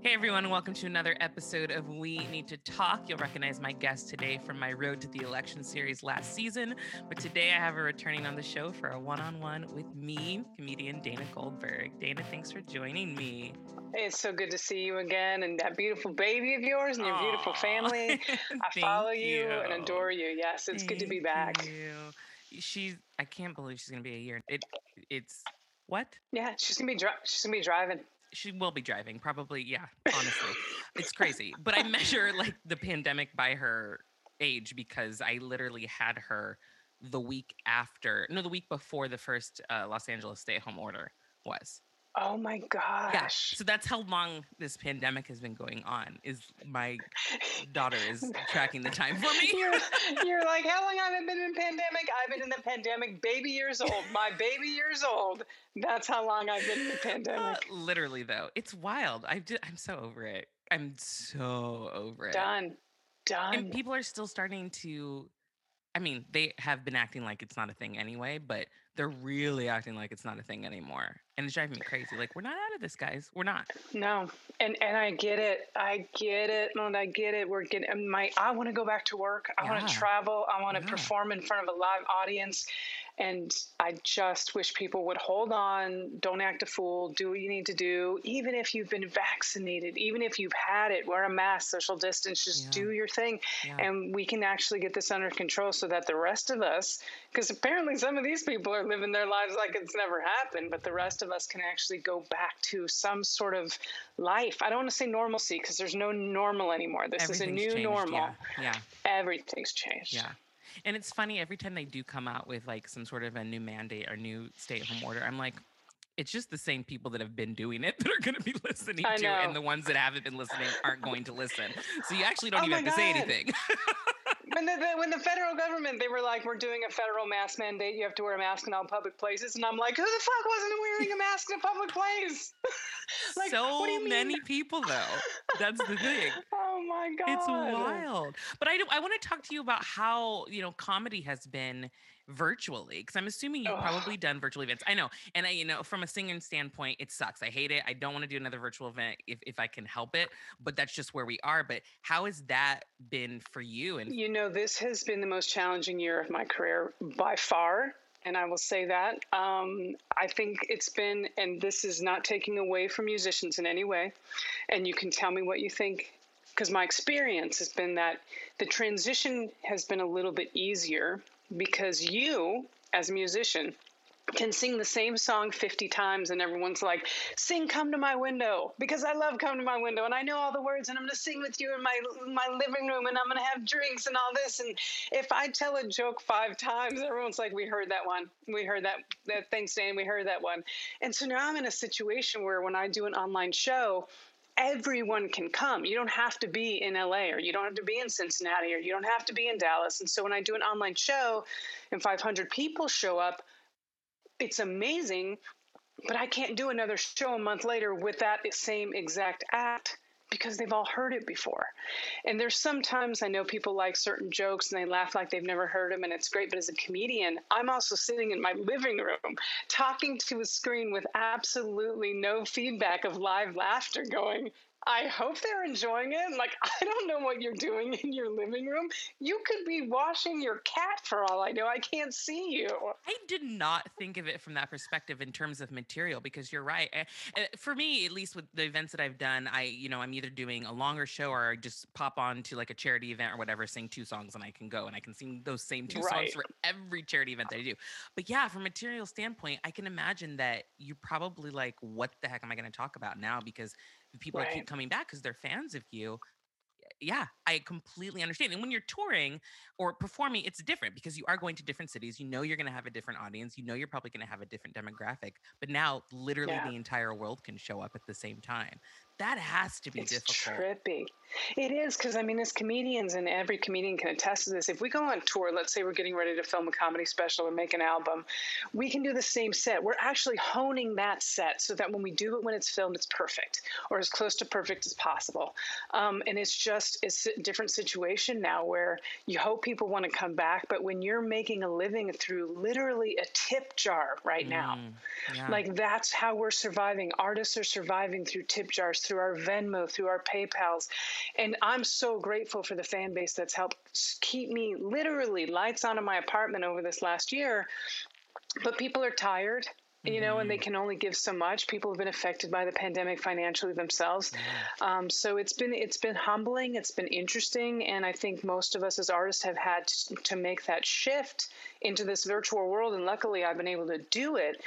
Hey everyone, welcome to another episode of We Need to Talk. You'll recognize my guest today from my Road to the Election series last season, but today I have her returning on the show for a one on one with me, comedian Dana Goldberg. Dana, thanks for joining me. Hey, it's so good to see you again and that beautiful baby of yours and your Aww. beautiful family. I follow you. you. and adore you. Yes, it's Thank good to be back. You. She's I can't believe she's gonna be a year. It it's what? Yeah, she's gonna be dri- she's gonna be driving she will be driving probably yeah honestly. It's crazy but i measure like the pandemic by her age because i literally had her the week after no the week before the first uh, los angeles stay-at-home order was Oh my gosh. Yeah. So that's how long this pandemic has been going on. Is my daughter is tracking the time for me. you're, you're, like, how long have I been in pandemic? I've been in the pandemic baby years old. My baby years old. That's how long I've been in the pandemic. Uh, literally though. It's wild. I I'm so over it. I'm so over it. Done. Done. And people are still starting to I mean, they have been acting like it's not a thing anyway, but they're really acting like it's not a thing anymore. And it's driving me crazy. Like, we're not out of this, guys. We're not. No. And and I get it. I get it. And I get it. We're getting my I want to go back to work. I yeah. want to travel. I want to yeah. perform in front of a live audience. And I just wish people would hold on, don't act a fool, do what you need to do, even if you've been vaccinated, even if you've had it, wear a mask, social distance, just yeah. do your thing. Yeah. And we can actually get this under control so that the rest of us, because apparently some of these people are living their lives like it's never happened, but the rest of us can actually go back to some sort of life. I don't want to say normalcy because there's no normal anymore. This is a new changed. normal. Yeah. yeah. Everything's changed. Yeah. And it's funny every time they do come out with like some sort of a new mandate or new stay-at-home order, I'm like, it's just the same people that have been doing it that are going to be listening to, and the ones that haven't been listening aren't going to listen. So you actually don't oh even have God. to say anything. when the, the, when the federal government they were like, we're doing a federal mask mandate. You have to wear a mask in all public places, and I'm like, who the fuck wasn't wearing a mask in a public place? like, so many people though. That's the thing. oh my god, it's wild. But I do, I want to talk to you about how you know comedy has been virtually because i'm assuming you've probably done virtual events i know and i you know from a singing standpoint it sucks i hate it i don't want to do another virtual event if, if i can help it but that's just where we are but how has that been for you and you know this has been the most challenging year of my career by far and I will say that. Um, I think it's been, and this is not taking away from musicians in any way, and you can tell me what you think, because my experience has been that the transition has been a little bit easier because you, as a musician, can sing the same song 50 times and everyone's like sing come to my window because i love come to my window and i know all the words and i'm going to sing with you in my my living room and i'm going to have drinks and all this and if i tell a joke five times everyone's like we heard that one. We heard that that thanks we heard that one. And so now i'm in a situation where when i do an online show everyone can come. You don't have to be in LA or you don't have to be in Cincinnati or you don't have to be in Dallas. And so when I do an online show and 500 people show up, it's amazing, but I can't do another show a month later with that same exact act because they've all heard it before. And there's sometimes I know people like certain jokes and they laugh like they've never heard them and it's great. But as a comedian, I'm also sitting in my living room talking to a screen with absolutely no feedback of live laughter going, I hope they're enjoying it. Like, I don't know what you're doing in your living room. You could be washing your cat for all I know. I can't see you. I did not think of it from that perspective in terms of material because you're right. Eh, eh, for me, at least with the events that I've done, I, you know, I'm either doing a longer show or I just pop on to like a charity event or whatever, sing two songs and I can go and I can sing those same two right. songs for every charity event that I do. But yeah, from a material standpoint, I can imagine that you probably like, what the heck am I going to talk about now? Because people right. keep coming back because they're fans of you yeah, I completely understand. And when you're touring or performing, it's different because you are going to different cities. You know you're going to have a different audience. You know you're probably going to have a different demographic. But now, literally, yeah. the entire world can show up at the same time that has to be it's difficult. trippy. It is because I mean, as comedians, and every comedian can attest to this. If we go on tour, let's say we're getting ready to film a comedy special or make an album, we can do the same set. We're actually honing that set so that when we do it when it's filmed, it's perfect or as close to perfect as possible. Um, and it's just it's a different situation now where you hope people want to come back, but when you're making a living through literally a tip jar right now, mm, yeah. like that's how we're surviving. Artists are surviving through tip jars through our Venmo, through our PayPals. And I'm so grateful for the fan base that's helped keep me literally lights on in my apartment over this last year. But people are tired you know, and they mm-hmm. can only give so much. People have been affected by the pandemic financially themselves, um, so it's been it's been humbling. It's been interesting, and I think most of us as artists have had to make that shift into this virtual world. And luckily, I've been able to do it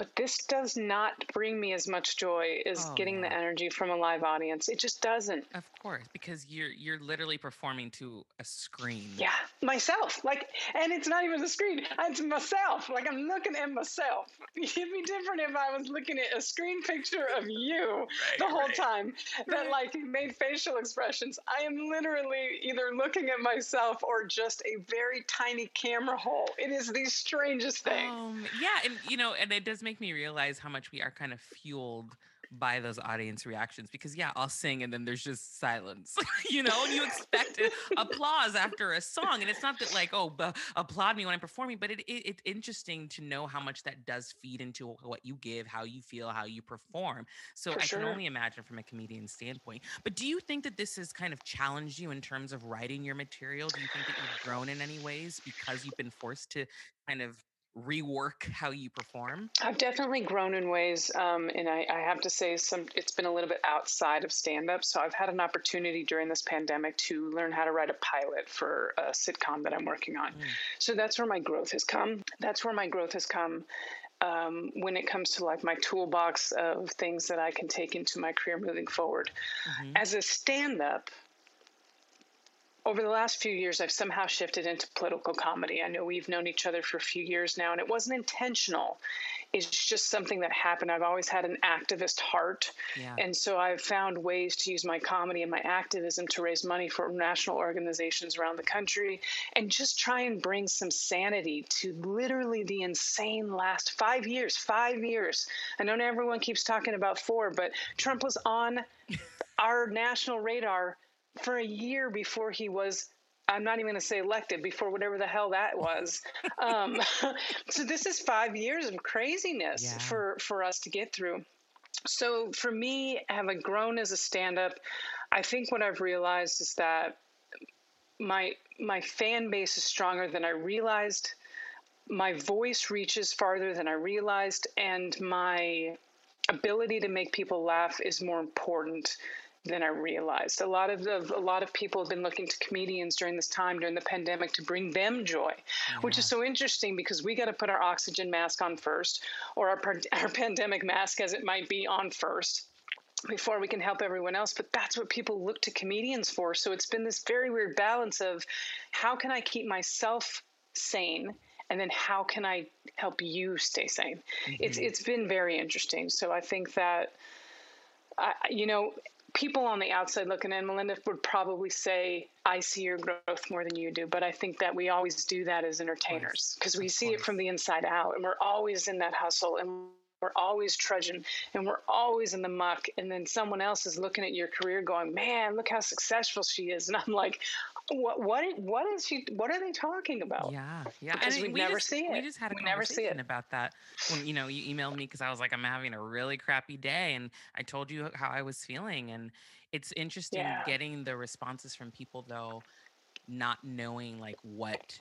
but this does not bring me as much joy as oh, getting the energy from a live audience. It just doesn't. Of course, because you're you're literally performing to a screen. Yeah, myself. Like, and it's not even the screen. It's myself. Like I'm looking at myself. It'd be different if I was looking at a screen picture of you right, the whole right. time that like made facial expressions. I am literally either looking at myself or just a very tiny camera hole. It is the strangest thing. Um, yeah, and you know, and it does make make me realize how much we are kind of fueled by those audience reactions because yeah i'll sing and then there's just silence you know and you expect applause after a song and it's not that like oh b- applaud me when i'm performing but it, it, it's interesting to know how much that does feed into what you give how you feel how you perform so For i sure. can only imagine from a comedian standpoint but do you think that this has kind of challenged you in terms of writing your material do you think that you've grown in any ways because you've been forced to kind of rework how you perform? I've definitely grown in ways, um, and I, I, have to say, some it's been a little bit outside of stand up. So I've had an opportunity during this pandemic to learn how to write a pilot for a sitcom that I'm working on. Mm. So that's where my growth has come. That's where my growth has come. Um, when it comes to like my toolbox of things that I can take into my career moving forward. Mm-hmm. As a stand up, over the last few years, I've somehow shifted into political comedy. I know we've known each other for a few years now, and it wasn't intentional. It's just something that happened. I've always had an activist heart. Yeah. And so I've found ways to use my comedy and my activism to raise money for national organizations around the country and just try and bring some sanity to literally the insane last five years. Five years. I know everyone keeps talking about four, but Trump was on our national radar for a year before he was I'm not even going to say elected before whatever the hell that was. um, so this is five years of craziness yeah. for for us to get through. So for me, having grown as a stand-up, I think what I've realized is that my my fan base is stronger than I realized. My voice reaches farther than I realized, and my ability to make people laugh is more important than I realized. A lot of the, a lot of people have been looking to comedians during this time during the pandemic to bring them joy, yeah. which is so interesting because we got to put our oxygen mask on first, or our our pandemic mask as it might be on first before we can help everyone else but that's what people look to comedians for so it's been this very weird balance of how can i keep myself sane and then how can i help you stay sane mm-hmm. it's it's been very interesting so i think that I, you know people on the outside looking in, Melinda would probably say, I see your growth more than you do. But I think that we always do that as entertainers because we see it from the inside out and we're always in that hustle and we're always trudging and we're always in the muck. And then someone else is looking at your career going, man, look how successful she is. And I'm like, what, what, what is she, what are they talking about? Yeah. Yeah. Because we, we never just, see it. We just had a we it. about that when, you know, you emailed me cause I was like, I'm having a really crappy day. And I told you how I was feeling. And it's interesting yeah. getting the responses from people though, not knowing like what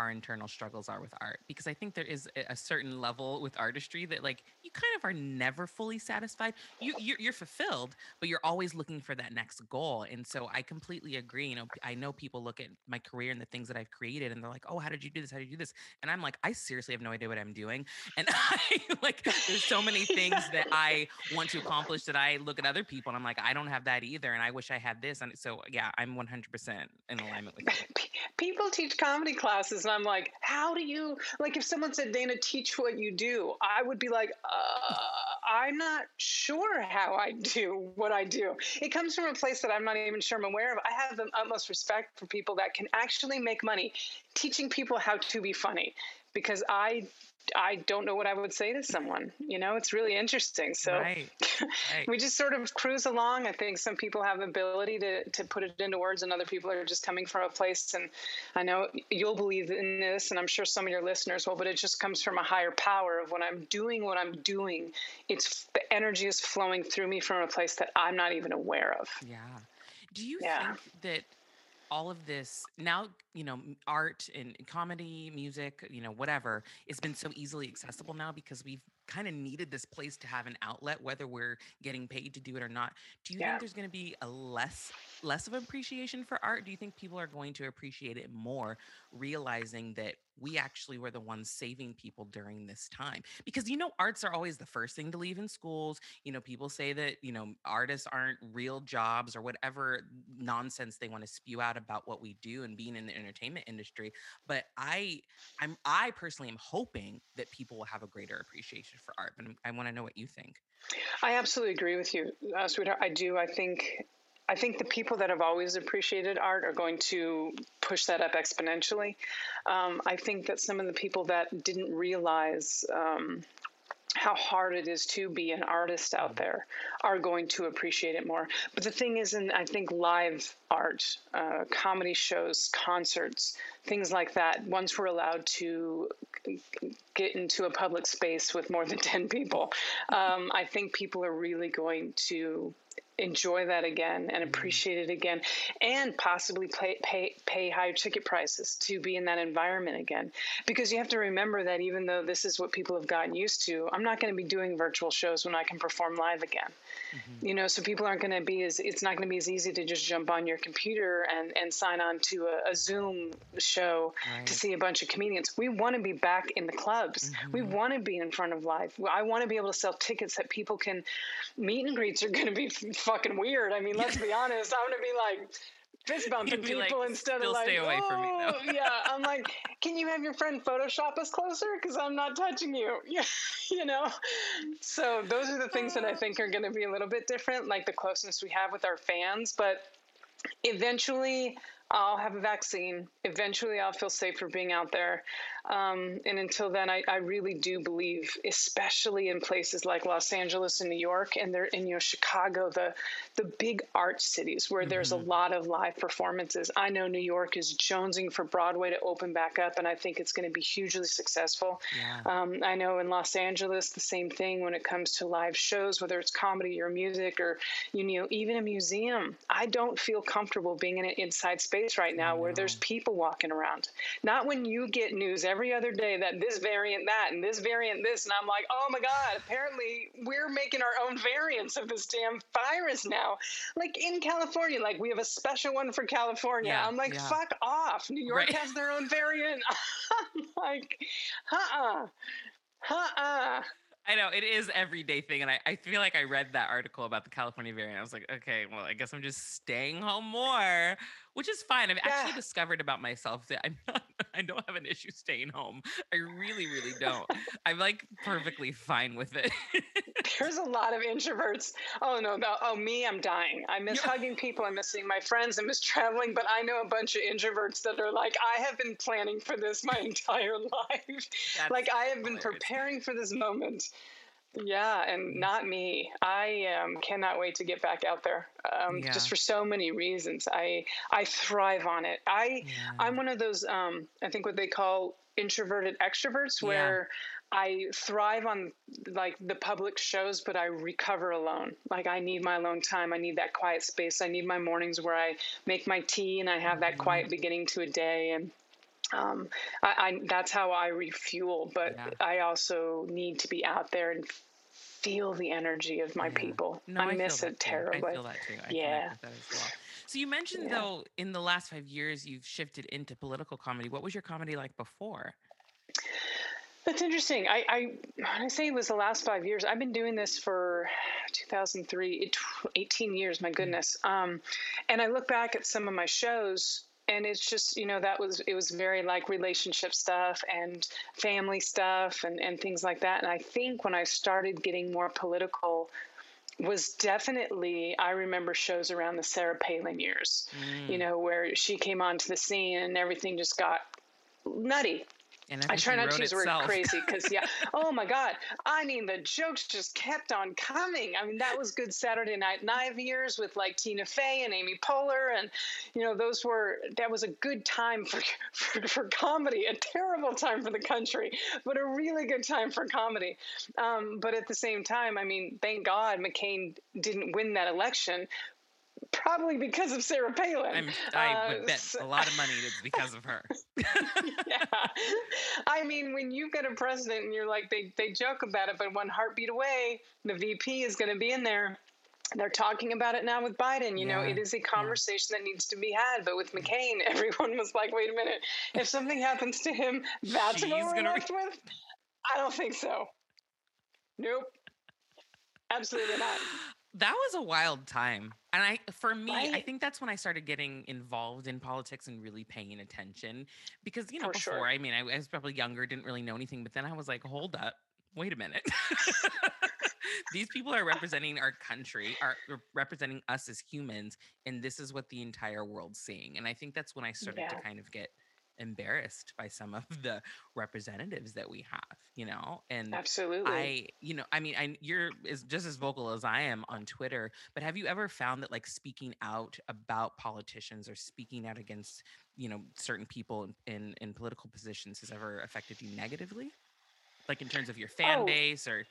our internal struggles are with art because i think there is a certain level with artistry that like you kind of are never fully satisfied. You you're, you're, fulfilled but you're always looking for that next goal. And so i completely agree you know i know people look at my career and the things that i've created and they're like oh how did you do this? How did you do this? And i'm like i seriously have no idea what i'm doing. And i like there's so many things that i want to accomplish that i look at other people and i'm like i don't have that either and i wish i had this. And so yeah i'm 100% in alignment with you. People teach comedy classes i'm like how do you like if someone said dana teach what you do i would be like uh, i'm not sure how i do what i do. It comes from a place that i'm not even sure i'm aware of. I have the utmost respect for people that can actually make money teaching people how to be funny because i I don't know what I would say to someone. You know, it's really interesting. So right. Right. we just sort of cruise along. I think some people have the ability to, to put it into words, and other people are just coming from a place. And I know you'll believe in this, and I'm sure some of your listeners will, but it just comes from a higher power of when I'm doing what I'm doing, it's the energy is flowing through me from a place that I'm not even aware of. Yeah. Do you yeah. think that all of this now you know art and comedy music you know whatever it's been so easily accessible now because we've kind of needed this place to have an outlet whether we're getting paid to do it or not. Do you yeah. think there's going to be a less less of appreciation for art? Do you think people are going to appreciate it more realizing that we actually were the ones saving people during this time? Because you know arts are always the first thing to leave in schools. You know people say that you know artists aren't real jobs or whatever nonsense they want to spew out about what we do and being in the entertainment industry but i i'm i personally am hoping that people will have a greater appreciation for art but i want to know what you think i absolutely agree with you uh, sweetheart i do i think I think the people that have always appreciated art are going to push that up exponentially. Um, I think that some of the people that didn't realize um, how hard it is to be an artist out there are going to appreciate it more. But the thing is, in I think live art, uh, comedy shows, concerts, things like that, once we're allowed to get into a public space with more than 10 people, um, I think people are really going to enjoy that again and mm-hmm. appreciate it again and possibly pay, pay, pay higher ticket prices to be in that environment again because you have to remember that even though this is what people have gotten used to i'm not going to be doing virtual shows when i can perform live again mm-hmm. you know so people aren't going to be as it's not going to be as easy to just jump on your computer and and sign on to a, a zoom show right. to see a bunch of comedians we want to be back in the clubs mm-hmm. we want to be in front of live i want to be able to sell tickets that people can meet and greets are going to be fucking weird. I mean, let's be honest. I'm gonna be like fist bumping people like, instead of like, stay away oh, from me, yeah. I'm like, can you have your friend Photoshop us closer? Because I'm not touching you. Yeah, you know. So those are the things that I think are going to be a little bit different, like the closeness we have with our fans. But eventually, I'll have a vaccine. Eventually, I'll feel safer being out there. Um, and until then, I, I, really do believe, especially in places like Los Angeles and New York, and there in you know Chicago, the the big art cities where mm-hmm. there's a mm-hmm. lot of live performances. I know New York is jonesing for Broadway to open back up, and I think it's going to be hugely successful. Yeah. Um, I know in Los Angeles, the same thing when it comes to live shows, whether it's comedy or music or you know even a museum. I don't feel comfortable being in an inside space right now where there's people walking around. Not when you get news every other day that this variant that and this variant this and I'm like, "Oh my god, apparently we're making our own variants of this damn virus now." Like in California, like we have a special one for California. Yeah, I'm like, yeah. "Fuck off. New York right. has their own variant." I'm like, "Uh-uh. Uh-uh." I know it is everyday thing, and I, I feel like I read that article about the California variant. I was like, okay, well, I guess I'm just staying home more, which is fine. I've yeah. actually discovered about myself that I'm not, I don't have an issue staying home. I really, really don't. I'm like perfectly fine with it. There's a lot of introverts. Oh no, no, oh me, I'm dying. I miss hugging people. I miss seeing my friends. I miss traveling. But I know a bunch of introverts that are like, I have been planning for this my entire life. That's like I have been preparing for this moment. Yeah, and not me. I um, cannot wait to get back out there. Um, yeah. Just for so many reasons. I I thrive on it. I yeah. I'm one of those. Um, I think what they call introverted extroverts, where yeah. I thrive on like the public shows, but I recover alone. Like I need my alone time. I need that quiet space. I need my mornings where I make my tea and I have that quiet mm-hmm. beginning to a day and um, I, I, that's how I refuel. But yeah. I also need to be out there and feel the energy of my yeah. people. No, I, I miss it terribly. I feel that too. I yeah. That well. So you mentioned yeah. though, in the last five years, you've shifted into political comedy. What was your comedy like before? That's interesting. I, I when I say it was the last five years, I've been doing this for 2003, 18 years. My mm. goodness. Um, and I look back at some of my shows and it's just you know that was it was very like relationship stuff and family stuff and and things like that and i think when i started getting more political was definitely i remember shows around the sarah palin years mm. you know where she came onto the scene and everything just got nutty And I try not to use the word crazy because, yeah, oh my God. I mean, the jokes just kept on coming. I mean, that was good Saturday Night Live years with like Tina Fey and Amy Poehler. And, you know, those were, that was a good time for, for, for comedy, a terrible time for the country, but a really good time for comedy. Um, but at the same time, I mean, thank God McCain didn't win that election probably because of Sarah Palin. I'm, i would uh, bet so, a lot of money it's because of her. yeah. I mean, when you've got a president and you're like, they, they joke about it, but one heartbeat away, the VP is going to be in there. They're talking about it now with Biden. You yeah. know, it is a conversation yeah. that needs to be had. But with McCain, everyone was like, wait a minute. If something happens to him, that's She's what we're gonna... left with? I don't think so. Nope. Absolutely not that was a wild time and i for me right? i think that's when i started getting involved in politics and really paying attention because you know for before sure. i mean I, I was probably younger didn't really know anything but then i was like hold up wait a minute these people are representing our country are representing us as humans and this is what the entire world's seeing and i think that's when i started yeah. to kind of get embarrassed by some of the representatives that we have, you know? And absolutely. I, you know, I mean, I, you're is just as vocal as I am on Twitter, but have you ever found that like speaking out about politicians or speaking out against, you know, certain people in, in, in political positions has ever affected you negatively? Like in terms of your fan oh. base or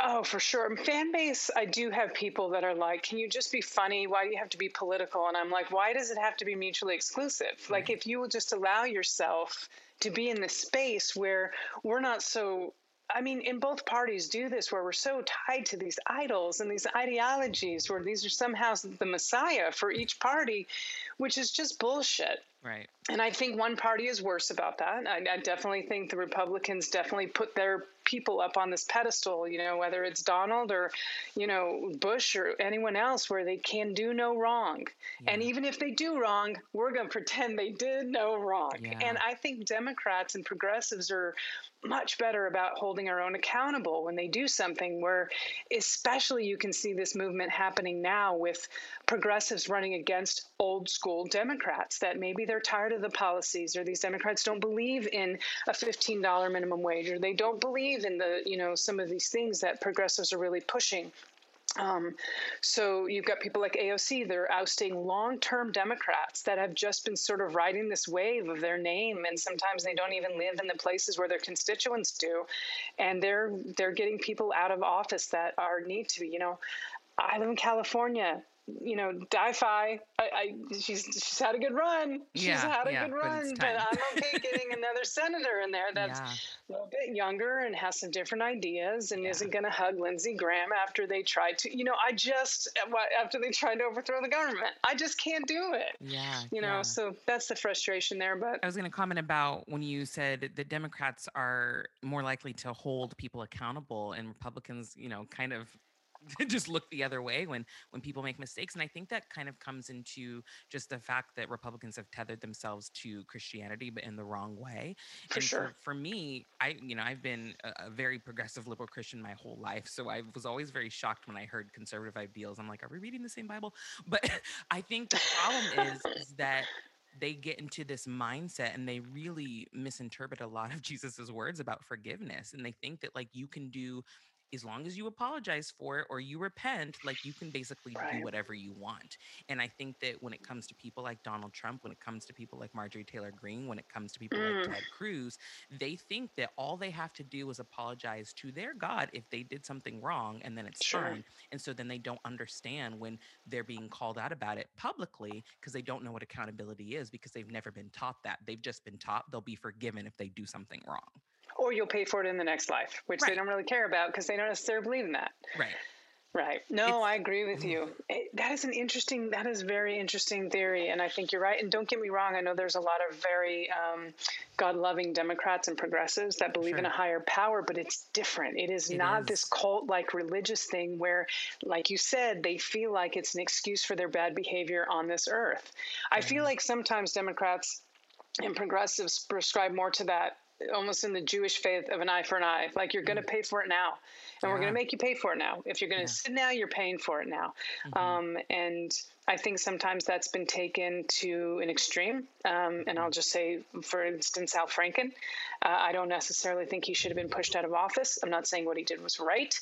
Oh, for sure. Fan base, I do have people that are like, can you just be funny? Why do you have to be political? And I'm like, why does it have to be mutually exclusive? Like, if you will just allow yourself to be in the space where we're not so I mean, in both parties do this where we're so tied to these idols and these ideologies where these are somehow the messiah for each party, which is just bullshit. Right. And I think one party is worse about that. I, I, definitely think the Republicans definitely put their people up on this pedestal, you know, whether it's Donald or, you know, Bush or anyone else, where they can do no wrong. Yeah. And even if they do wrong, we're going to pretend they did no wrong. Yeah. And I think Democrats and progressives are much better about holding our own accountable when they do something where especially you can see this movement happening now with progressives running against old school democrats that maybe they're tired of the policies or these democrats don't believe in a $15 minimum wage or they don't believe in the you know some of these things that progressives are really pushing. Um, so you've got people like AOC, they're ousting long-term Democrats that have just been sort of riding this wave of their name, and sometimes they don't even live in the places where their constituents do, and they're they're getting people out of office that are need to be. You know, I live in California you know, Di-Fi, I, I, she's she's had a good run. She's yeah, had a yeah, good run, but, but, I'm okay getting another senator in there that's yeah. a little bit younger and has some different ideas and isn't going to hug Lindsey Graham after they tried to. You know, I just uh, after they tried to overthrow the government, I just can't do it. Yeah, you know, so that's the frustration there. But I was going to comment about when you said the Democrats are more likely to hold people accountable, and Republicans, you know, kind of just look the other way when when people make mistakes and i think that kind of comes into just the fact that republicans have tethered themselves to christianity but in the wrong way for and sure. for, for, me i you know i've been a, a, very progressive liberal christian my whole life so i was always very shocked when i heard conservative ideals. I'm like are we reading the same bible? But i think the problem is, is that they get into this mindset and they really misinterpret a lot of Jesus's words about forgiveness and they think that like you can do as long as you apologize for it or you repent, like you can basically right. do whatever you want. And I think that when it comes to people like Donald Trump, when it comes to people like Marjorie Taylor Greene, when it comes to people mm. like Ted Cruz, they think that all they have to do is apologize to their God if they did something wrong and then it's sure. fine. And so then they don't understand when they're being called out about it publicly because they don't know what accountability is because they've never been taught that. They've just been taught they'll be forgiven if they do something wrong or you'll pay for it in the next life, which right. they don't really care about because they don't necessarily believe in that. Right. Right. No, it's, I agree with you. It, that is an interesting, that is very interesting theory. And I think you're right. And don't get me wrong. I know there's a lot of very um, God loving Democrats and progressives that believe sure. in a higher power, but it's different. It is it not is. this cult like religious thing where, like you said, they feel like it's an excuse for their bad behavior on this earth. Yeah. I feel like sometimes Democrats and progressives prescribe more to that almost in the Jewish faith of an eye for an eye. Like you're going to mm. pay for it now, and yeah. we're going to make you pay for it now. If you're going to yeah. sin now, you're paying for it now. Mm-hmm. Um, and I think sometimes that's been taken to an extreme. Um, and I'll just say, for instance, Al Franken. Uh, I don't necessarily think he should have been pushed out of office. I'm not saying what he did was right,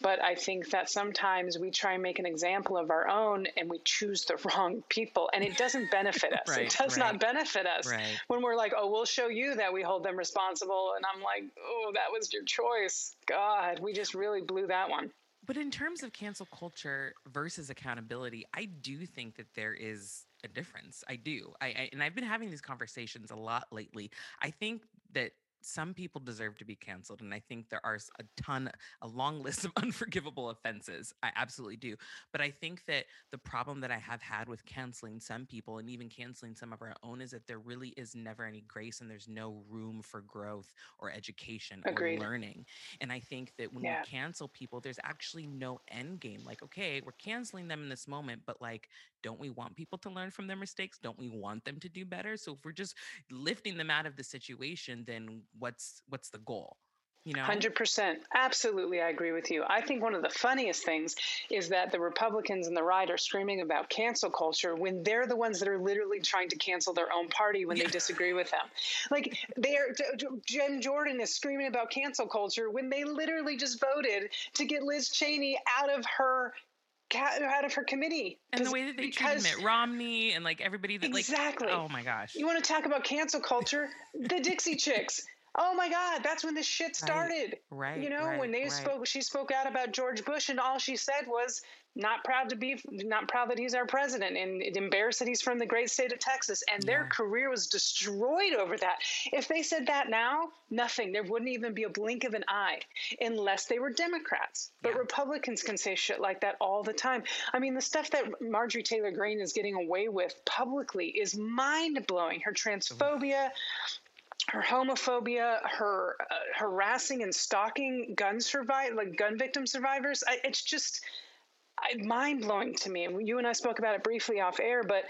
but I think that sometimes we try and make an example of our own and we choose the wrong people, and it doesn't benefit us. right, it does right. not benefit us Right. when we're like, oh, we'll show you that we hold them responsible. And I'm like, oh, that was your choice. God, we just really blew that one. But in terms of cancel culture versus accountability, I do think that there is a difference. I do. I, I and I've been having these conversations a lot lately. I think that some people deserve to be canceled and i think there are a ton a long list of unforgivable offenses i absolutely do but i think that the problem that i have had with canceling some people and even canceling some of our own is that there really is never any grace and there's no room for growth or education Agreed. or learning and i think that when Yeah. we cancel people there's actually no end game like okay we're canceling them in this moment but like don't we want people to learn from their mistakes don't we want them to do better so if we're just lifting them out of the situation then what's what's the goal you know 100%. Absolutely, I agree with you. I think one of the funniest things is that the Republicans and the right are screaming about cancel culture when they're the ones that are literally trying to cancel their own party when Yeah. they disagree with them. Like, they're, J- J- Jim Jordan is screaming about cancel culture when they literally just voted to get Liz Cheney out of her. Ca- Out of her committee, and the way that they treated Mitt Romney and like everybody that Exactly. like oh my gosh you want to talk about cancel culture? The Dixie Chicks. Oh my God, that's when this shit started. right You know, right, when they right. spoke, she spoke out about George Bush, and all she said was, "Not proud to be, not proud that he's our president, and it embarrassed that he's from the great state of Texas." And their career was destroyed over that. If they said that now, nothing. There wouldn't even be a blink of an eye, unless they were Democrats. But Yeah. Republicans can say shit like that all the time. I mean, the stuff that Marjorie Taylor Greene is getting away with publicly is mind blowing. Her transphobia her homophobia, her uh, harassing and stalking gun survive like gun victim survivors. I, it's just mind blowing to me. And you and I spoke about it briefly off air, but.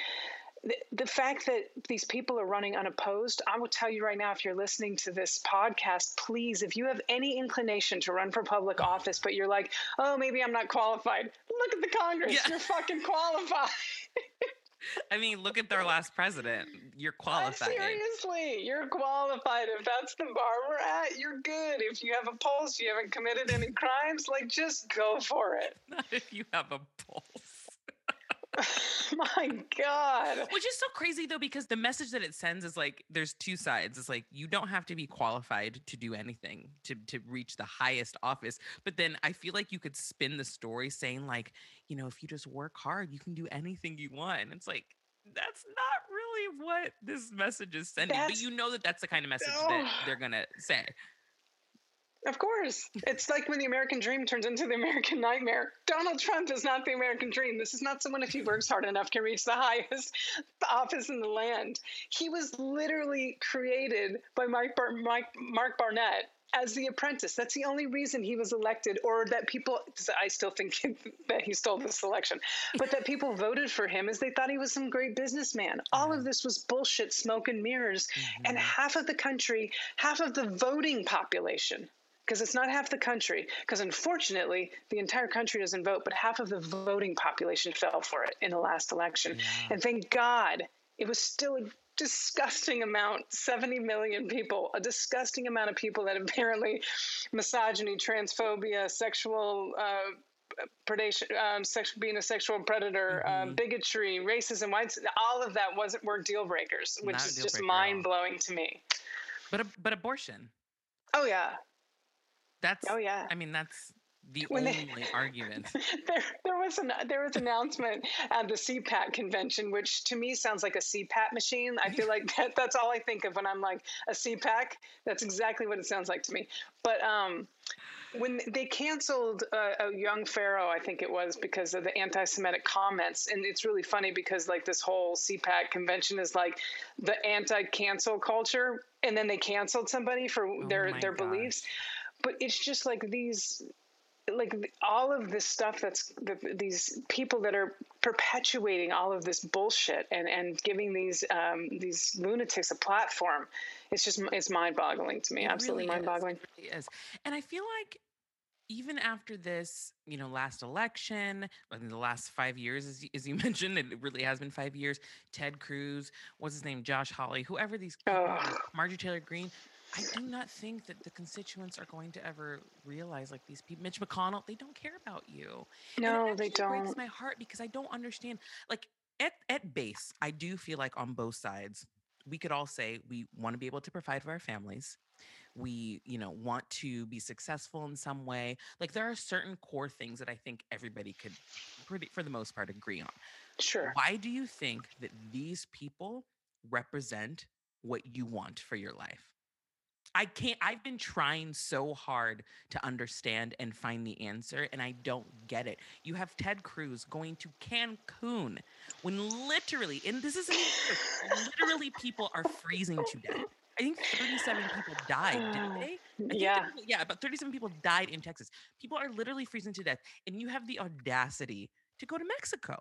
The, the fact that these people are running unopposed, I will tell you right now, if you're listening to this podcast, please, if you have any inclination to run for public office, but you're like, oh, maybe I'm not qualified, look at the Congress. Yeah. You're fucking qualified. i mean look at their last president you're qualified Seriously, you're qualified. If that's the bar we're at, you're good. If you have a pulse, you haven't committed any crimes, like just go for it. not if you have a pulse My God. Which is so crazy though, because the message that it sends is like there's two sides. It's like you don't have to be qualified to do anything to to reach the highest office. But then I feel like you could spin the story saying like, you know, if you just work hard, you can do anything you want. And it's like that's not really what this message is sending. but you know that that's the kind of message that they're gonna say. Of course. It's like when the American dream turns into the American nightmare. Donald Trump is not the American dream. This is not someone, if he works hard enough, can reach the highest office in the land. He was literally created by Mike Bar- Mike, Mark Burnett as the apprentice. That's the only reason he was elected, or that people, I still think that he stole this election, but that people voted for him is they thought he was some great businessman. All of mm-hmm. this was bullshit, smoke and mirrors. And mm-hmm. half of the country, half of the voting population, because it's not half the country, because unfortunately the entire country doesn't vote, but half of the voting population fell for it in the last election. Yeah. And thank God it was still a disgusting amount 70 million people, a disgusting amount of people that apparently misogyny, transphobia, sexual. Uh, predation, um, sex, being a sexual predator, uh, Mhm. bigotry, racism, whites, all of that wasn't were deal breakers, which Not is deal just breaker at all. mind blowing to me. But but abortion. Oh yeah, That's oh yeah. I mean that's the When only they- argument. there, there was an there was an announcement at the CPAC convention, which to me sounds like a CPAP machine. I feel like that, that's all I think of when I'm like a CPAC. That's exactly what it sounds like to me. But um, when they canceled uh, a young pharaoh, I think it was because of the anti-Semitic comments, and it's really funny because like this whole CPAC convention is like the anti-cancel culture, and then they canceled somebody for their Oh my their gosh. beliefs. But it's just like these like all of this stuff that's the, these people that are perpetuating all of this bullshit and and giving these um, these lunatics a platform it's just it's mind-boggling to me It absolutely really mind-boggling It really is. And I feel like, even after this, you know, last election, in the last five years, as, as you mentioned, it really has been five years. Ted Cruz, what's his name, Josh Hawley, whoever these, Ugh. Marjorie Taylor Greene. I do not think that the constituents are going to ever realize, like these people, Mitch McConnell, they don't care about you. No, they don't. It breaks my heart because I don't understand. Like at at base, I do feel like on both sides, we could all say we want to be able to provide for our families we you know want to be successful in some way like there are certain core things that i think everybody could pretty for the most part agree on Sure. why do you think that these people represent what you want for your life i can't i've been trying so hard to understand and find the answer and i don't get it you have ted cruz going to cancun when literally and this isn't even literally people are freezing to death I think 37 people died, didn't oh, they? Yeah. there yeah, about 37 people died in Texas. People are literally freezing to death, and you have the audacity to go to Mexico.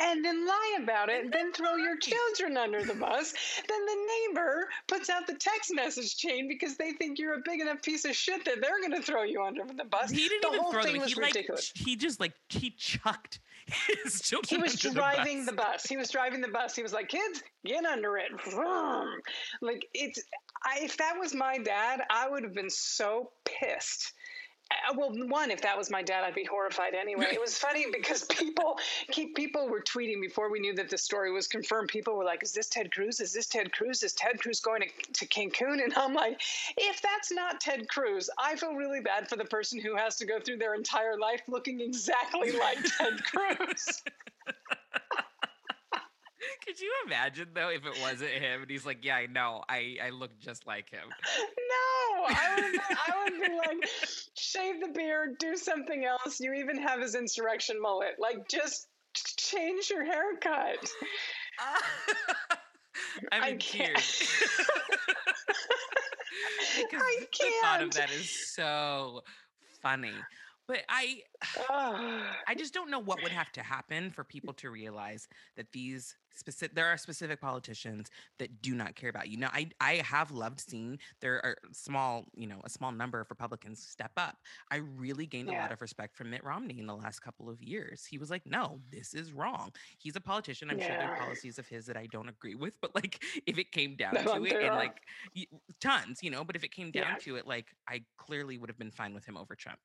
And then lie about it, And then throw your children under the bus. Then the neighbor puts out the text message chain because they think you're a big enough piece of shit that they're going to throw you under the bus. He didn't the even whole throw thing them. was He ridiculous. ch- he just like he chucked his children. He was under driving the the bus. bus. He was driving the bus. He was like, "Kids, get under it." Like it's. I, if that was my dad, I would have been so pissed. Uh, well, one, if that was my dad, I'd be horrified anyway. It was funny because people keep people were tweeting before we knew that the story was confirmed. People were like, "Is this Ted Cruz? Is this Ted Cruz? Is Ted Cruz going to, to Cancun?" And I'm like, if that's not Ted Cruz, I feel really bad for the person who has to go through their entire life looking exactly like Ted Cruz. Could you imagine though if it wasn't him and he's like, yeah, I know, I I look just like him. No, I would, I would be like, shave the beard, do something else. You even have his insurrection mullet. Like, just change your haircut. I'm I in can't. tears. because I the thought of that is so funny. But I I just don't know what would have to happen for people to realize that these specific there are specific politicians that do not care about you. Now I I have loved seeing there are small, you know, a small number of Republicans step up. I really gained a lot of respect from Mitt Romney in the last couple of years. He was like, "No, this is wrong." He's a politician. I'm sure there are policies of his that I don't agree with, but like if it came down No, to it and like tons, you know, but if it came down Yeah. to it like I clearly would have been fine with him over Trump.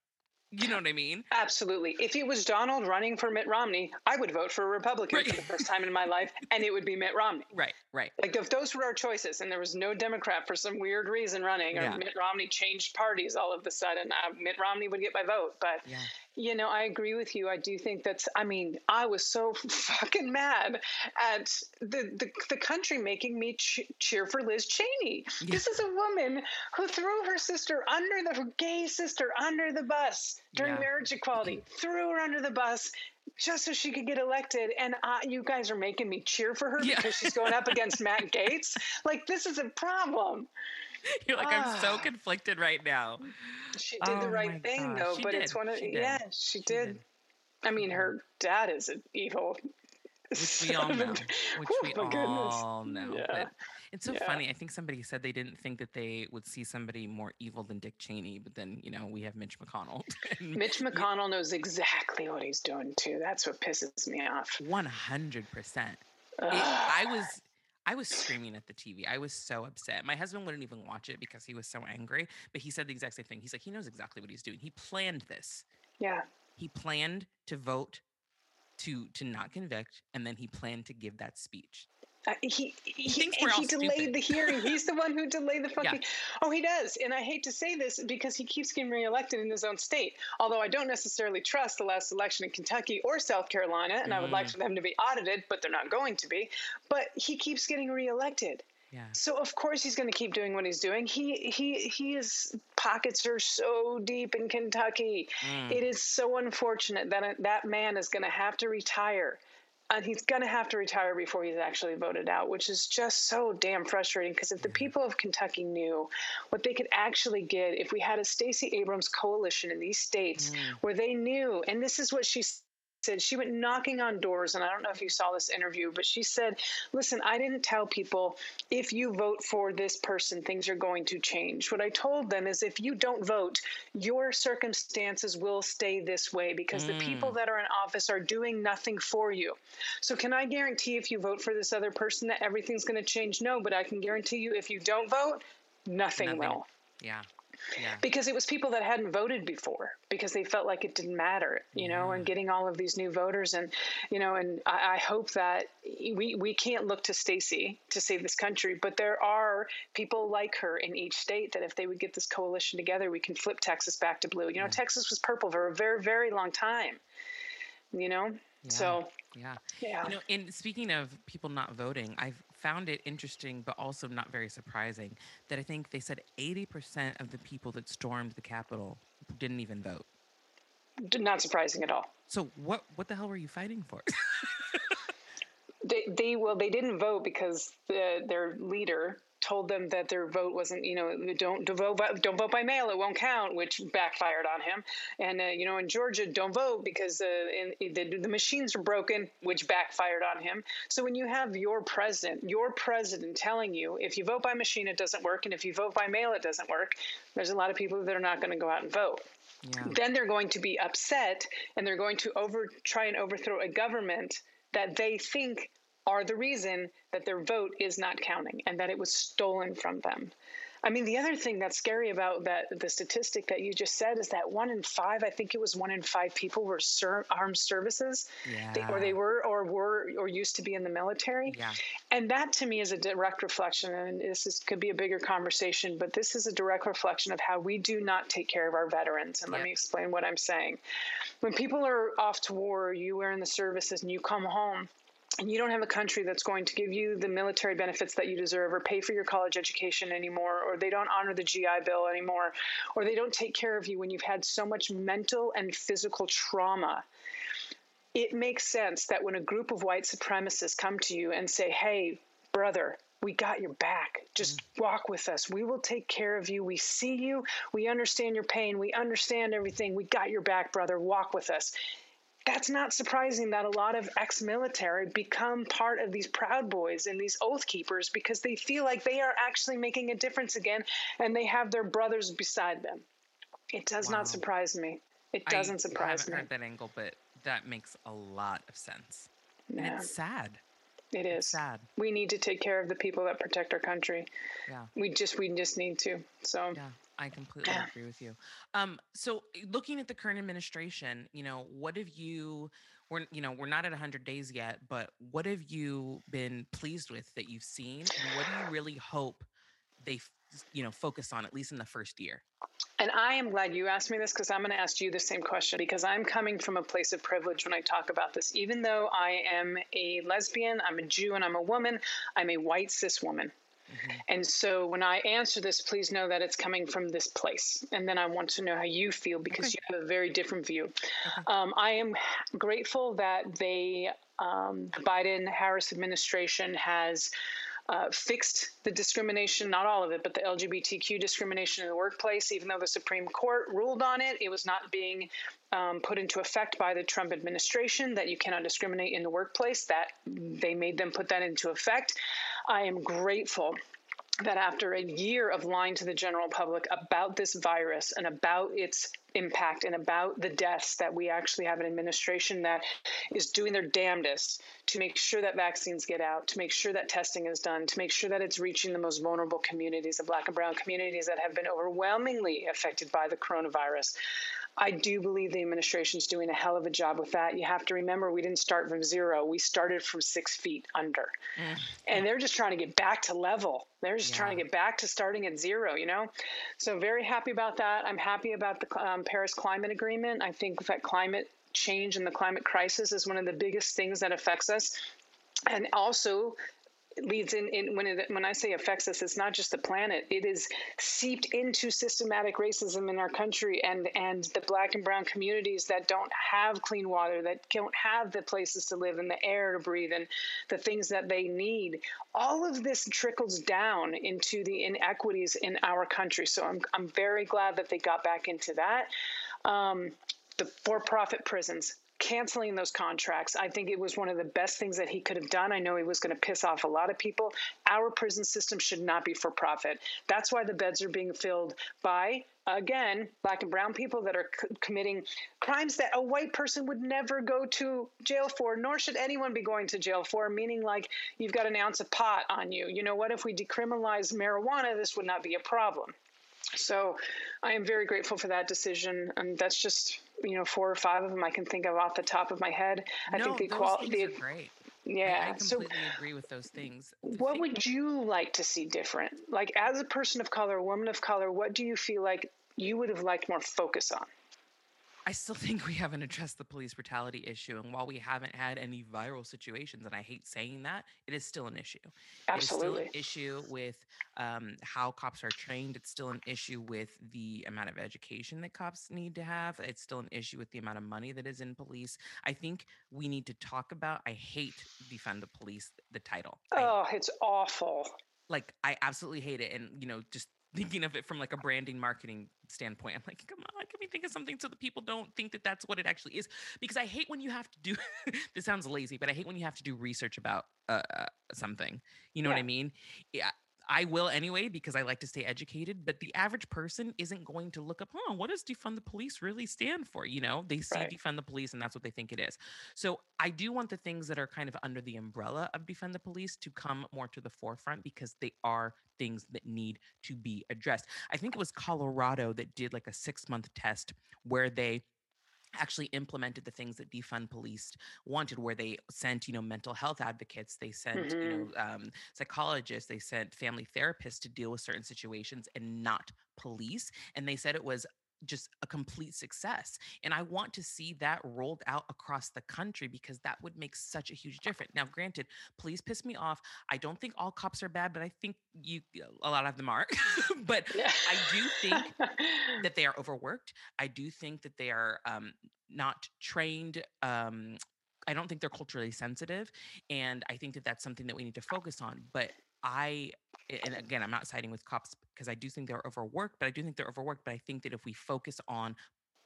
You know what I mean? Absolutely. If it was Donald running for Mitt Romney, I would vote for a Republican Right. for the first time in my life, and it would be Mitt Romney. Right, right. Like if those were our choices, and there was no Democrat for some weird reason running, or Yeah. Mitt Romney changed parties all of a sudden, uh, Mitt Romney would get my vote. But Yeah. You know, I agree with you. I do think that's. I mean, I was so fucking mad at the the, the country making me ch- cheer for Liz Cheney. Yeah. This is a woman who threw her sister under the her gay sister under the bus during Yeah. marriage equality. Mm-hmm. threw her under the bus. Just so she could get elected, and I, you guys are making me cheer for her Yeah. because she's going up against Matt Gaetz. Like this is a problem. You're like, I'm so Ah. conflicted right now. She did the Oh right thing gosh, though, she but it's one of she yeah, she she did. did. I mean, her dad is an evil. Which we all know. Which Whew, we my goodness. all know. Yeah. But it's so Yeah. funny. I think somebody said they didn't think that they would see somebody more evil than Dick Cheney, but then, you know, we have Mitch McConnell. Mitch McConnell knows exactly what he's doing too. That's what pisses me off. 100%. It, I was I was screaming at the TV. I was so upset. My husband wouldn't even watch it because he was so angry, but he said the exact same thing. He's like, he knows exactly what he's doing. He planned this. yeah, He planned to vote to to not convict, and then he planned to give that speech. Uh, he he, he delayed stupid. the hearing. He's the one who delayed the fucking. Oh, he does. And I hate to say this because he keeps getting reelected in his own state. Although I don't necessarily trust the last election in Kentucky or South Carolina, and I would like Mm. for them to be audited, but they're not going to be. But he keeps getting reelected. Yeah. So of course he's going to keep doing what he's doing. He he he his pockets are so deep in Kentucky. Mm. It is so unfortunate that that man is going to have to retire. And he's going to have to retire before he's actually voted out, which is just so damn frustrating. Because if the people of Kentucky knew what they could actually get if we had a Stacey Abrams coalition in these states Mm. where they knew, and this is what she said she went knocking on doors, and I don't know if you saw this interview, but she said, "Listen, I didn't tell people if you vote for this person, things are going to change. What I told them is if you don't vote, your circumstances will stay this way because mm. the people mm. that are in office are doing nothing for you. So, can I guarantee if you vote for this other person that everything's going to change? No, but I can guarantee you if you don't vote, nothing, nothing. will. Yeah. Yeah. Because it was people that hadn't voted before because they felt like it didn't matter, you know, and mm. getting all of these new voters and, you know, and I, I hope that we, we can't look to Stacey to save this country, but there are people like her in each state that if they would get this coalition together, we can flip Texas back to blue. You know, yeah. Texas was purple for a very, very long time, you know? Yeah. So, yeah. Yeah. You know, and speaking of people not voting, I've found it interesting, but also not very surprising, that I think they said 80% of the people that stormed the Capitol didn't even vote. Not surprising at all. So what what the hell were you fighting for? they, they well they didn't vote because the, their leader told them that their vote wasn't, you know, don't, don't vote, by, don't vote by mail, it won't count, which backfired on him. And uh, you know, in Georgia, don't vote because uh, in, the, the machines are broken, which backfired on him. So when you have your president, your president telling you if you vote by machine, it doesn't work, and if you vote by mail, it doesn't work. There's a lot of people that are not going to go out and vote. Yeah. Then they're going to be upset, and they're going to over try and overthrow a government that they think are the reason that their vote is not counting and that it was stolen from them. I mean, the other thing that's scary about that the statistic that you just said is that one in five, I think it was one in five people were ser- armed services, yeah. they, or they were or were or used to be in the military. Yeah. And that to me is a direct reflection, and this is, could be a bigger conversation, but this is a direct reflection of how we do not take care of our veterans. And let me explain what I'm saying. When people are off to war, you are in the services, and you come home and you don't have a country that's going to give you the military benefits that you deserve or pay for your college education anymore or they don't honor the GI bill anymore or they don't take care of you when you've had so much mental and physical trauma it makes sense that when a group of white supremacists come to you and say hey brother we got your back. Just mm. walk with us. We will take care of you. We see you. We understand your pain. We understand everything. We got your back, brother. Walk with us that's not surprising that a lot of ex military become part of these Proud Boys and these Oath Keepers because they feel like they are actually making a difference again and they have their brothers beside them. It does wow. not surprise me. It doesn't I surprise me. I haven't heard that angle, but that makes a lot of sense. Yeah. And it's sad. It is it's sad. We need to take care of the people that protect our country. Yeah. We just we just need to. So yeah. I completely agree with you. Um, so eh, looking at the current administration, you know, what have you we're you know, we're not at 100 days yet, but what have you been pleased with that you've seen and what do you really hope they you know, focus on at least in the first year? And I am glad you asked me this because I'm going to ask you the same question because I'm coming from a place of privilege when I talk about this. Even though I am a lesbian, I'm a Jew, and I'm a woman, I'm a white cis woman. Mm-hmm. And so when I answer this, please know that it's coming from this place. And then I want to know how you feel because okay. you have a very different view. Okay. Um, I am grateful that they, um, the Biden Harris administration has. Uh, fixed the discrimination, not all of it, but the LGBTQ discrimination in the workplace. Even though the Supreme Court ruled on it, it was not being um, put into effect by the Trump administration that you cannot discriminate in the workplace. That they made them put that into effect. I am grateful that after a year of lying to the general public about this virus and about its impact and about the deaths that we actually have an administration that is doing their damnedest to make sure that vaccines get out, to make sure that testing is done, to make sure that it's reaching the most vulnerable communities, the black and brown communities that have been overwhelmingly affected by the coronavirus. I do believe the administration is doing a hell of a job with that. You have to remember, we didn't start from zero. We started from six feet under. Mm. And they're just trying to get back to level. They're just yeah. trying to get back to starting at zero, you know? So, very happy about that. I'm happy about the um, Paris Climate Agreement. I think that climate change and the climate crisis is one of the biggest things that affects us. And also, leads in, in when it, when I say affects us, it's not just the planet. It is seeped into systematic racism in our country and and the black and brown communities that don't have clean water, that don't have the places to live and the air to breathe and the things that they need. All of this trickles down into the inequities in our country. So I'm I'm very glad that they got back into that. Um, the for-profit prisons canceling those contracts. I think it was one of the best things that he could have done. I know he was going to piss off a lot of people. Our prison system should not be for profit. That's why the beds are being filled by again, black and brown people that are c- committing crimes that a white person would never go to jail for, nor should anyone be going to jail for, meaning like you've got an ounce of pot on you. You know what? If we decriminalize marijuana, this would not be a problem. So I am very grateful for that decision. And that's just, you know, four or five of them I can think of off the top of my head. I think the quality. great. Yeah, I, I completely so, agree with those things. The what thing- would you like to see different? Like, as a person of color, woman of color, what do you feel like you would have liked more focus on? I still think we haven't addressed the police brutality issue. And while we haven't had any viral situations, and I hate saying that, it is still an issue. Absolutely. It is still an issue with um, how cops are trained. It's still an issue with the amount of education that cops need to have. It's still an issue with the amount of money that is in police. I think we need to talk about, I hate defund the police, the title. Oh, it's awful. Like, I absolutely hate it. And, you know, just thinking of it from like a branding marketing standpoint. I'm like, come on, can we think of something so that people don't think that that's what it actually is? Because I hate when you have to do. this sounds lazy, but I hate when you have to do research about uh, uh something. You know yeah. what I mean? Yeah, I will anyway because I like to stay educated, but the average person isn't going to look up, oh, what does defund the police really stand for? You know, they see right. defund the police and that's what they think it is. So I do want the things that are kind of under the umbrella of defund the police to come more to the forefront because they are things that need to be addressed. I think it was Colorado that did like a six month test where they actually implemented the things that defund police wanted where they sent you know mental health advocates they sent mm-hmm. you know um, psychologists they sent family therapists to deal with certain situations and not police and they said it was just a complete success. And I want to see that rolled out across the country because that would make such a huge difference. Now, granted, please piss me off. I don't think all cops are bad, but I think you a lot of them are. but I do think that they are overworked. I do think that they are um, not trained um, I don't think they're culturally sensitive. And I think that that's something that we need to focus on. But I, and again, I'm not siding with cops because I do think they're overworked, but I do think they're overworked. But I think that if we focus on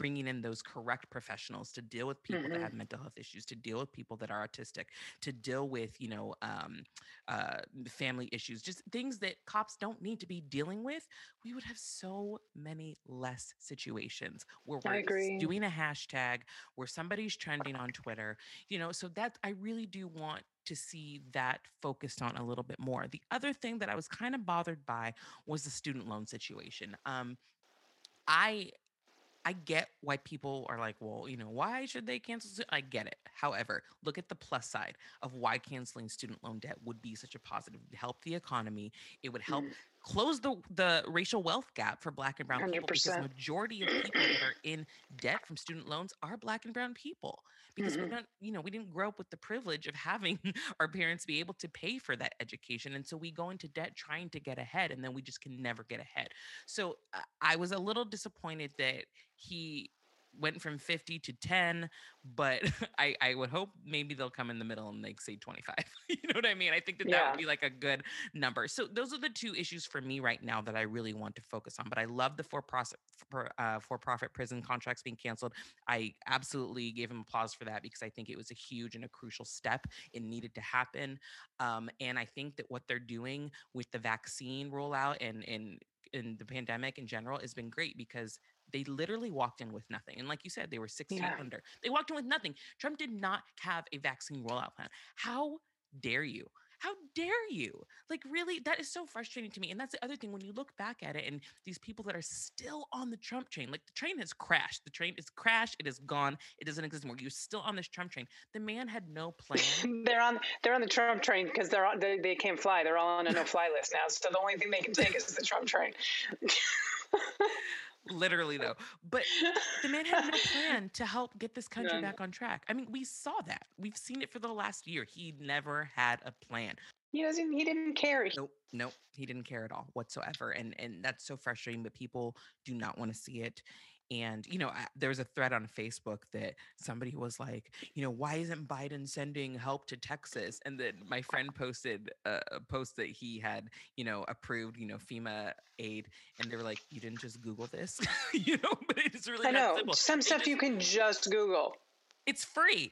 bringing in those correct professionals to deal with people mm-hmm. that have mental health issues, to deal with people that are autistic, to deal with you know um, uh, family issues, just things that cops don't need to be dealing with, we would have so many less situations where we're doing a hashtag, where somebody's trending on Twitter, you know. So that I really do want to see that focused on a little bit more. The other thing that I was kind of bothered by was the student loan situation. Um, I I get why people are like, well, you know, why should they cancel? I get it. However, look at the plus side of why canceling student loan debt would be such a positive. It would help the economy. It would help mm. Close the the racial wealth gap for Black and Brown 100%. people because majority of people that are in debt from student loans are Black and Brown people because mm-hmm. we're not, you know, we didn't grow up with the privilege of having our parents be able to pay for that education, and so we go into debt trying to get ahead, and then we just can never get ahead. So uh, I was a little disappointed that he went from 50 to 10 but i i would hope maybe they'll come in the middle and like say 25 you know what i mean? I think that yeah. that would be like a good number. So those are the two issues for me right now that i really want to focus on but i love the for profit for, uh, for profit prison contracts being canceled. I absolutely gave him applause for that because i think it was a huge and a crucial step. It needed to happen um, and i think that what they're doing with the vaccine rollout and and in the pandemic in general has been great because they literally walked in with nothing. And like you said, they were six yeah. feet under. They walked in with nothing. Trump did not have a vaccine rollout plan. How dare you? How dare you? Like, really, that is so frustrating to me. And that's the other thing when you look back at it and these people that are still on the Trump train, like the train has crashed. The train is crashed. It is gone. It doesn't exist anymore. You're still on this Trump train. The man had no plan. they're on they're on the Trump train because they're on, they, they can't fly. They're all on a no fly list now. So the only thing they can take is the Trump train. literally though. But the man had no plan to help get this country back on track. I mean we saw that. We've seen it for the last year. He never had a plan. He doesn't he didn't care. Nope nope. He didn't care at all whatsoever and and that's so frustrating but people do not want to see it and, you know, there was a thread on Facebook that somebody was like, you know, why isn't Biden sending help to Texas? And then my friend posted a post that he had, you know, approved, you know, FEMA aid. And they were like, you didn't just Google this, you know, but it's really I know. Some stuff just, you can just Google. It's free.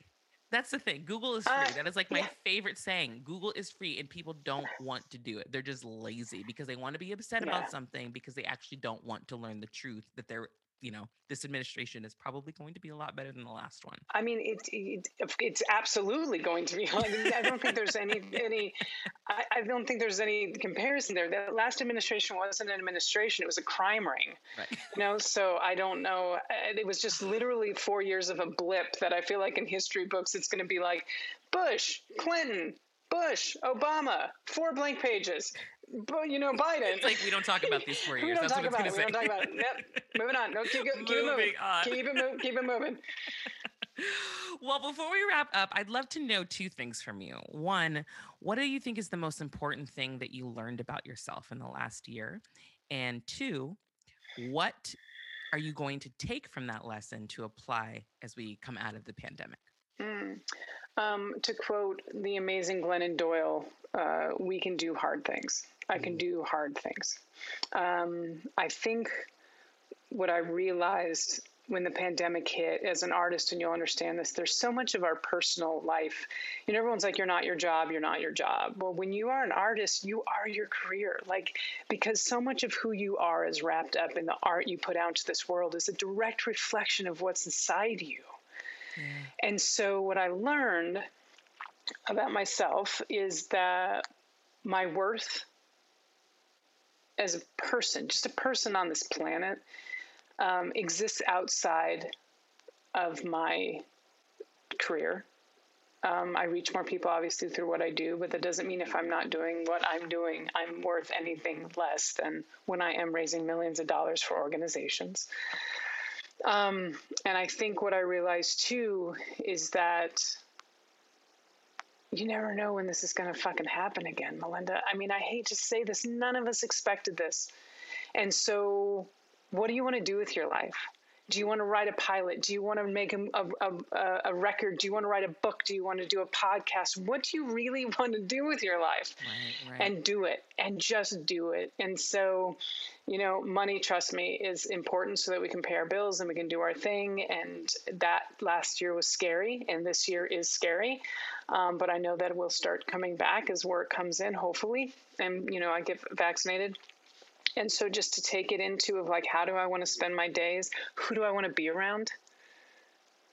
That's the thing. Google is free. Uh, that is like my yeah. favorite saying. Google is free, and people don't want to do it. They're just lazy because they want to be upset yeah. about something because they actually don't want to learn the truth that they're you know this administration is probably going to be a lot better than the last one. I mean it, it it's absolutely going to be i don't think there's any any I, I, don't think there's any comparison there. The last administration wasn't an administration it was a crime ring. Right. you know so i don't know it was just literally four years of a blip that i feel like in history books it's going to be like bush clinton Bush, Obama, four blank pages but you know, Biden. It's like we don't talk about these four years. That's what it's going to say. We don't talk about it. Yep. Moving on. No, keep, keep moving it moving. On. Keep it moving. Keep it moving. well, before we wrap up, I'd love to know two things from you. One, what do you think is the most important thing that you learned about yourself in the last year? And two, what are you going to take from that lesson to apply as we come out of the pandemic? Mm. Um, to quote the amazing Glennon Doyle, uh, we can do hard things. I can mm. do hard things. Um, I think what I realized when the pandemic hit as an artist, and you'll understand this, there's so much of our personal life. You know, everyone's like, you're not your job, you're not your job. Well, when you are an artist, you are your career. Like, because so much of who you are is wrapped up in the art you put out to this world is a direct reflection of what's inside you. And so, what I learned about myself is that my worth as a person, just a person on this planet, um, exists outside of my career. Um, I reach more people obviously through what I do, but that doesn't mean if I'm not doing what I'm doing, I'm worth anything less than when I am raising millions of dollars for organizations. Um, and I think what I realized too is that you never know when this is going to fucking happen again, Melinda. I mean, I hate to say this, none of us expected this. And so, what do you want to do with your life? Do you want to write a pilot? Do you want to make a, a, a, record? Do you want to write a book? Do you want to do a podcast? What do you really want to do with your life? Right, right. And do it and just do it. And so, you know, money, trust me, is important so that we can pay our bills and we can do our thing. And that last year was scary, and this year is scary. Um, but I know that it will start coming back as work comes in, hopefully. And, you know, I get vaccinated and so just to take it into of like how do i want to spend my days who do i want to be around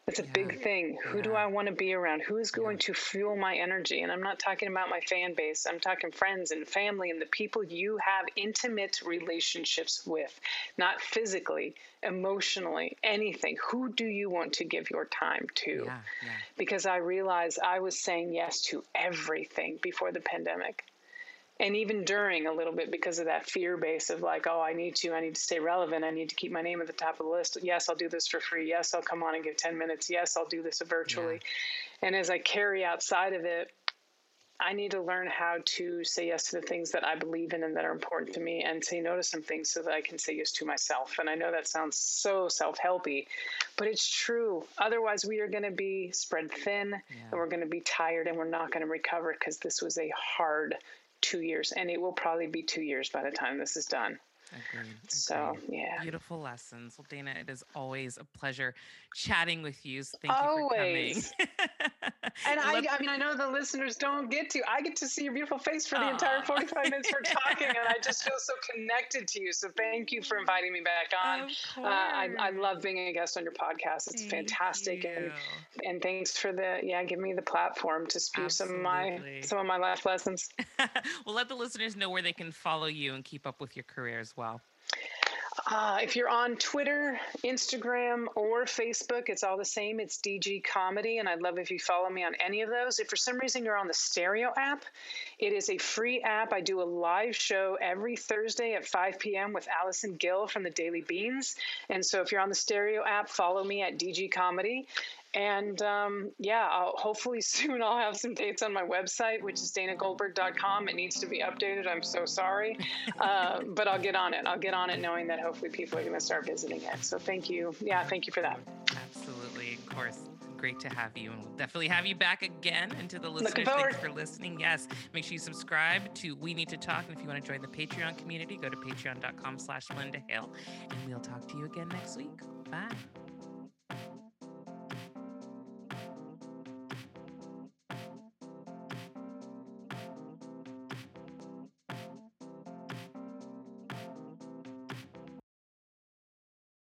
it's a yeah. big thing. Who yeah. do I want to be around? Who is going yeah. to fuel my energy? And I'm not talking about my fan base. I'm talking friends and family and the people you have intimate relationships with, not physically, emotionally, anything. Who do you want to give your time to? Because I realized I was saying yes to everything before the pandemic and even during a little bit because of that fear base of like oh i need to i need to stay relevant. I need to keep my name at the top of the list. Yes i'll do this for free. Yes i'll come on and give 10 minutes. Yes i'll do this virtually. Yeah. and as i carry outside of it i need to learn how to say yes to the things that i believe in and that are important to me and say no to some things so that i can say yes to myself. And i know that sounds so self-helpy but it's true. Otherwise we are going to be spread thin yeah. and we're going to be tired and we're not going to recover because this was a hard two years, and it will probably be two years by the time this is done. Agreed. So, yeah. Beautiful lessons. Well, Dana, it is always a pleasure chatting with you. So thank always. you for coming. and I, I mean, I know the listeners don't get to. I get to see your beautiful face for the Aww. entire 45 minutes we're talking, and I just feel so connected to you. So thank you for inviting me back on. Uh, I, I, love being a guest on your podcast. It's thank fantastic, you. and and thanks for the yeah, give me the platform to spew Absolutely. some of my some of my life lessons. well, let the listeners know where they can follow you and keep up with your career as well. Uh, if you're on Twitter, Instagram, or Facebook, it's all the same. It's DG Comedy, and I'd love if you follow me on any of those. If for some reason you're on the Stereo app, it is a free app. I do a live show every Thursday at 5 p.m. with Allison Gill from the Daily Beans. And so if you're on the Stereo app, follow me at DG Comedy. And um, yeah, I'll, hopefully soon I'll have some dates on my website, which is danagoldberg.com. It needs to be updated. I'm so sorry. Uh, but I'll get on it. I'll get on it knowing that hopefully people are going to start visiting it. So thank you. Yeah, thank you for that. Absolutely. Of course great to have you and we'll definitely have you back again and to the listeners thanks for listening yes make sure you subscribe to we need to talk and if you want to join the patreon community go to patreon.com slash linda hale and we'll talk to you again next week bye